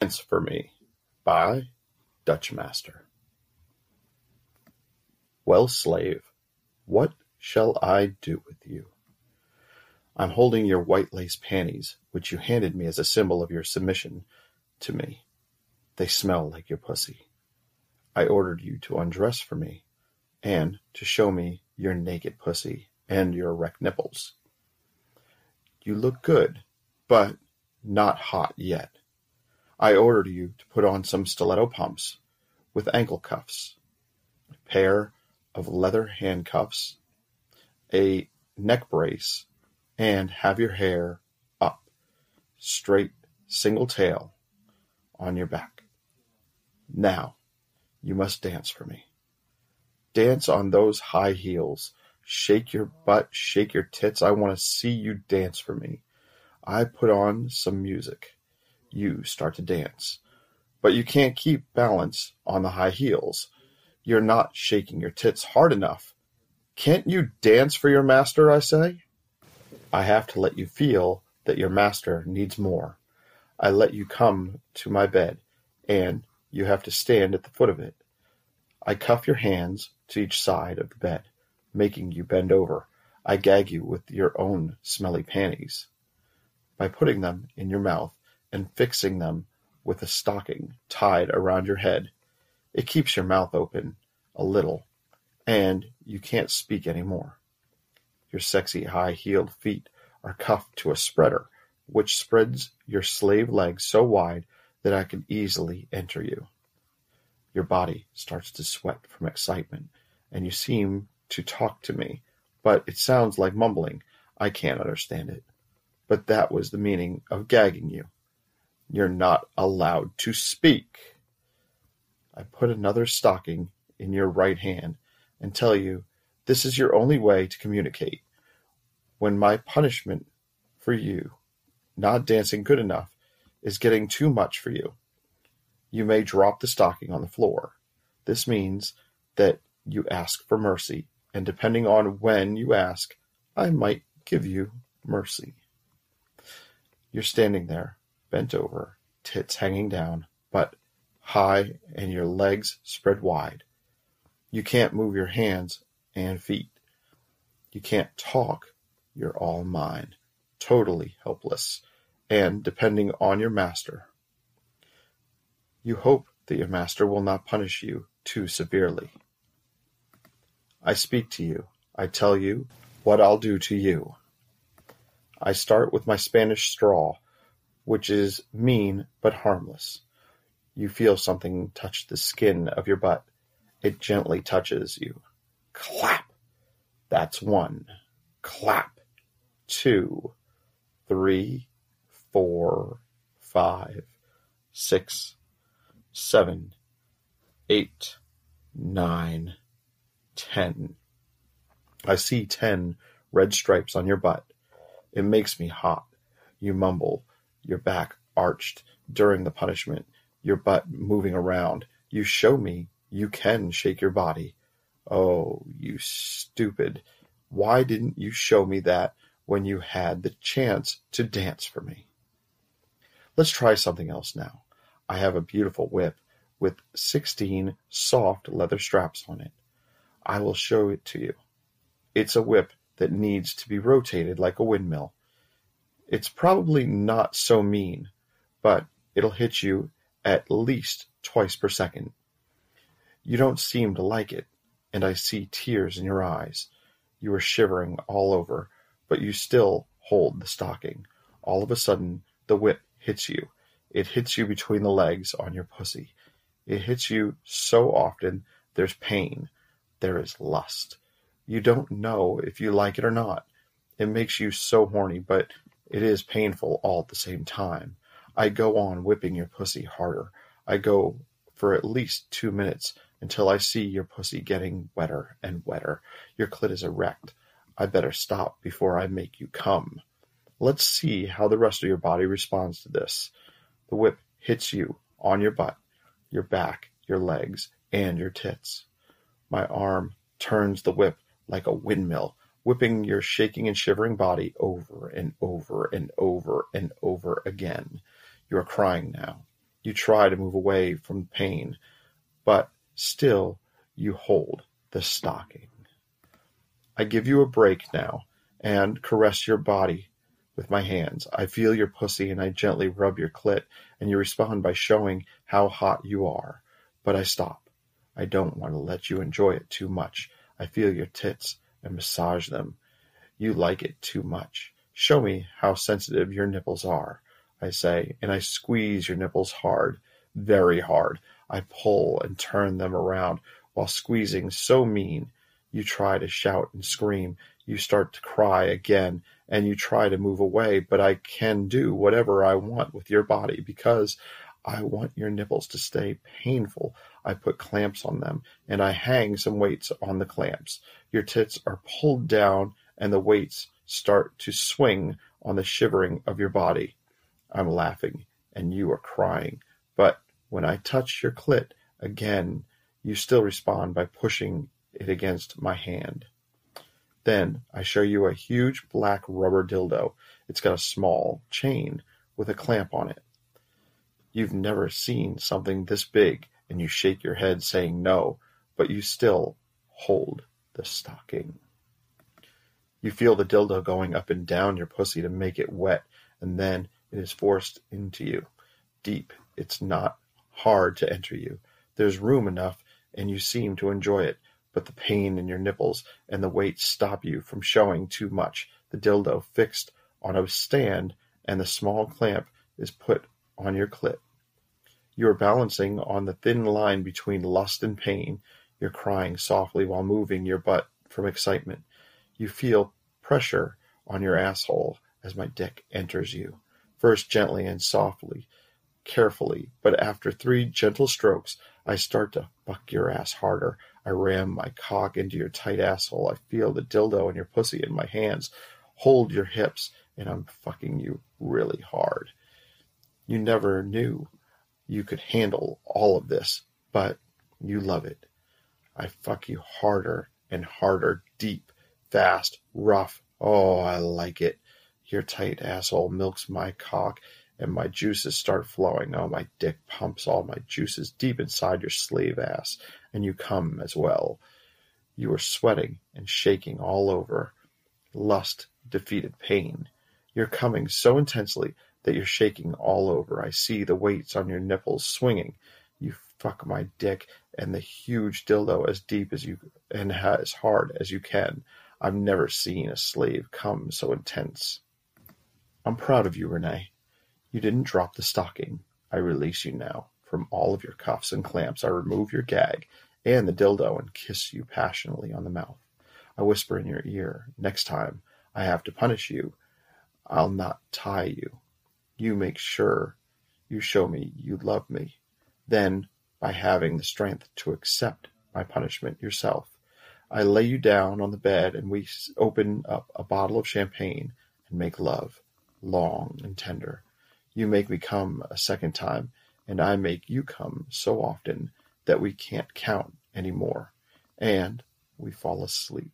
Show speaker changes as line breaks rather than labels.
For Me by Dutch Master Well, slave, what shall I do with you? I'm holding your white lace panties, which you handed me as a symbol of your submission to me. They smell like your pussy. I ordered you to undress for me and to show me your naked pussy and your erect nipples. You look good, but not hot yet. I ordered you to put on some stiletto pumps with ankle cuffs, a pair of leather handcuffs, a neck brace, and have your hair up, straight single tail, on your back. Now, you must dance for me. Dance on those high heels. Shake your butt, shake your tits. I want to see you dance for me. I put on some music you start to dance. But you can't keep balance on the high heels. You're not shaking your tits hard enough. Can't you dance for your master, I say? I have to let you feel that your master needs more. I let you come to my bed, and you have to stand at the foot of it. I cuff your hands to each side of the bed, making you bend over. I gag you with your own smelly panties. By putting them in your mouth, and fixing them with a stocking tied around your head. It keeps your mouth open a little, and you can't speak any more. Your sexy high-heeled feet are cuffed to a spreader, which spreads your slave legs so wide that I can easily enter you. Your body starts to sweat from excitement, and you seem to talk to me, but it sounds like mumbling. I can't understand it. But that was the meaning of gagging you. You're not allowed to speak. I put another stocking in your right hand and tell you this is your only way to communicate. When my punishment for you, not dancing good enough, is getting too much for you, you may drop the stocking on the floor. This means that you ask for mercy, and depending on when you ask, I might give you mercy. You're standing there, bent over, tits hanging down, but high and your legs spread wide. You can't move your hands and feet. You can't talk. You're all mine, totally helpless, and depending on your master. You hope that your master will not punish you too severely. I speak to you. I tell you what I'll do to you. I start with my Spanish straw which is mean but harmless. You feel something touch the skin of your butt. It gently touches you. Clap! That's one. Clap. Two, three, four, five, six, seven, eight, nine, ten. I see ten red stripes on your butt. It makes me hot. You mumble, your back arched during the punishment, your butt moving around. You show me you can shake your body. Oh, you stupid. Why didn't you show me that when you had the chance to dance for me? Let's try something else now. I have a beautiful whip with 16 soft leather straps on it. I will show it to you. It's a whip that needs to be rotated like a windmill. It's probably not so mean, but it'll hit you at least twice per second. You don't seem to like it, and I see tears in your eyes. You are shivering all over, but you still hold the stocking. All of a sudden, the whip hits you. It hits you between the legs on your pussy. It hits you so often there's pain. There is lust. You don't know if you like it or not. It makes you so horny, but it is painful all at the same time. I go on whipping your pussy harder. I go for at least two minutes until I see your pussy getting wetter and wetter. Your clit is erect. I better stop before I make you come. Let's see how the rest of your body responds to this. The whip hits you on your butt, your back, your legs, and your tits. My arm turns the whip like a windmill whipping your shaking and shivering body over and over and over and over again. You are crying now. You try to move away from pain, but still you hold the stocking. I give you a break now and caress your body with my hands. I feel your pussy and I gently rub your clit, and you respond by showing how hot you are. But I stop. I don't want to let you enjoy it too much. I feel your tits and massage them. You like it too much. Show me how sensitive your nipples are, I say, and I squeeze your nipples hard, very hard. I pull and turn them around while squeezing so mean. You try to shout and scream. You start to cry again and you try to move away, but I can do whatever I want with your body because I want your nipples to stay painful. I put clamps on them and I hang some weights on the clamps. Your tits are pulled down and the weights start to swing on the shivering of your body. I'm laughing and you are crying. But when I touch your clit again, you still respond by pushing it against my hand. Then I show you a huge black rubber dildo. It's got a small chain with a clamp on it. You've never seen something this big and you shake your head saying no, but you still hold the stocking. You feel the dildo going up and down your pussy to make it wet, and then it is forced into you. Deep. It's not hard to enter you. There's room enough, and you seem to enjoy it, but the pain in your nipples and the weight stop you from showing too much. The dildo fixed on a stand, and the small clamp is put on your clit. You are balancing on the thin line between lust and pain. You're crying softly while moving your butt from excitement. You feel pressure on your asshole as my dick enters you, first gently and softly, carefully, but after three gentle strokes, I start to fuck your ass harder. I ram my cock into your tight asshole. I feel the dildo in your pussy in my hands, hold your hips, and I'm fucking you really hard. You never knew you could handle all of this, but you love it. I fuck you harder and harder, deep, fast, rough. Oh, I like it. Your tight asshole milks my cock and my juices start flowing. Oh, my dick pumps all my juices deep inside your slave ass, and you come as well. You are sweating and shaking all over. Lust defeated pain. You're coming so intensely that you're shaking all over. I see the weights on your nipples swinging. You fuck my dick and the huge dildo as deep as you and as hard as you can. I've never seen a slave come so intense. I'm proud of you, Renee. You didn't drop the stocking. I release you now from all of your cuffs and clamps. I remove your gag and the dildo and kiss you passionately on the mouth. I whisper in your ear, next time I have to punish you, I'll not tie you. You make sure you show me you love me. Then, by having the strength to accept my punishment yourself, I lay you down on the bed and we open up a bottle of champagne and make love, long and tender. You make me come a second time, and I make you come so often that we can't count any more, and we fall asleep.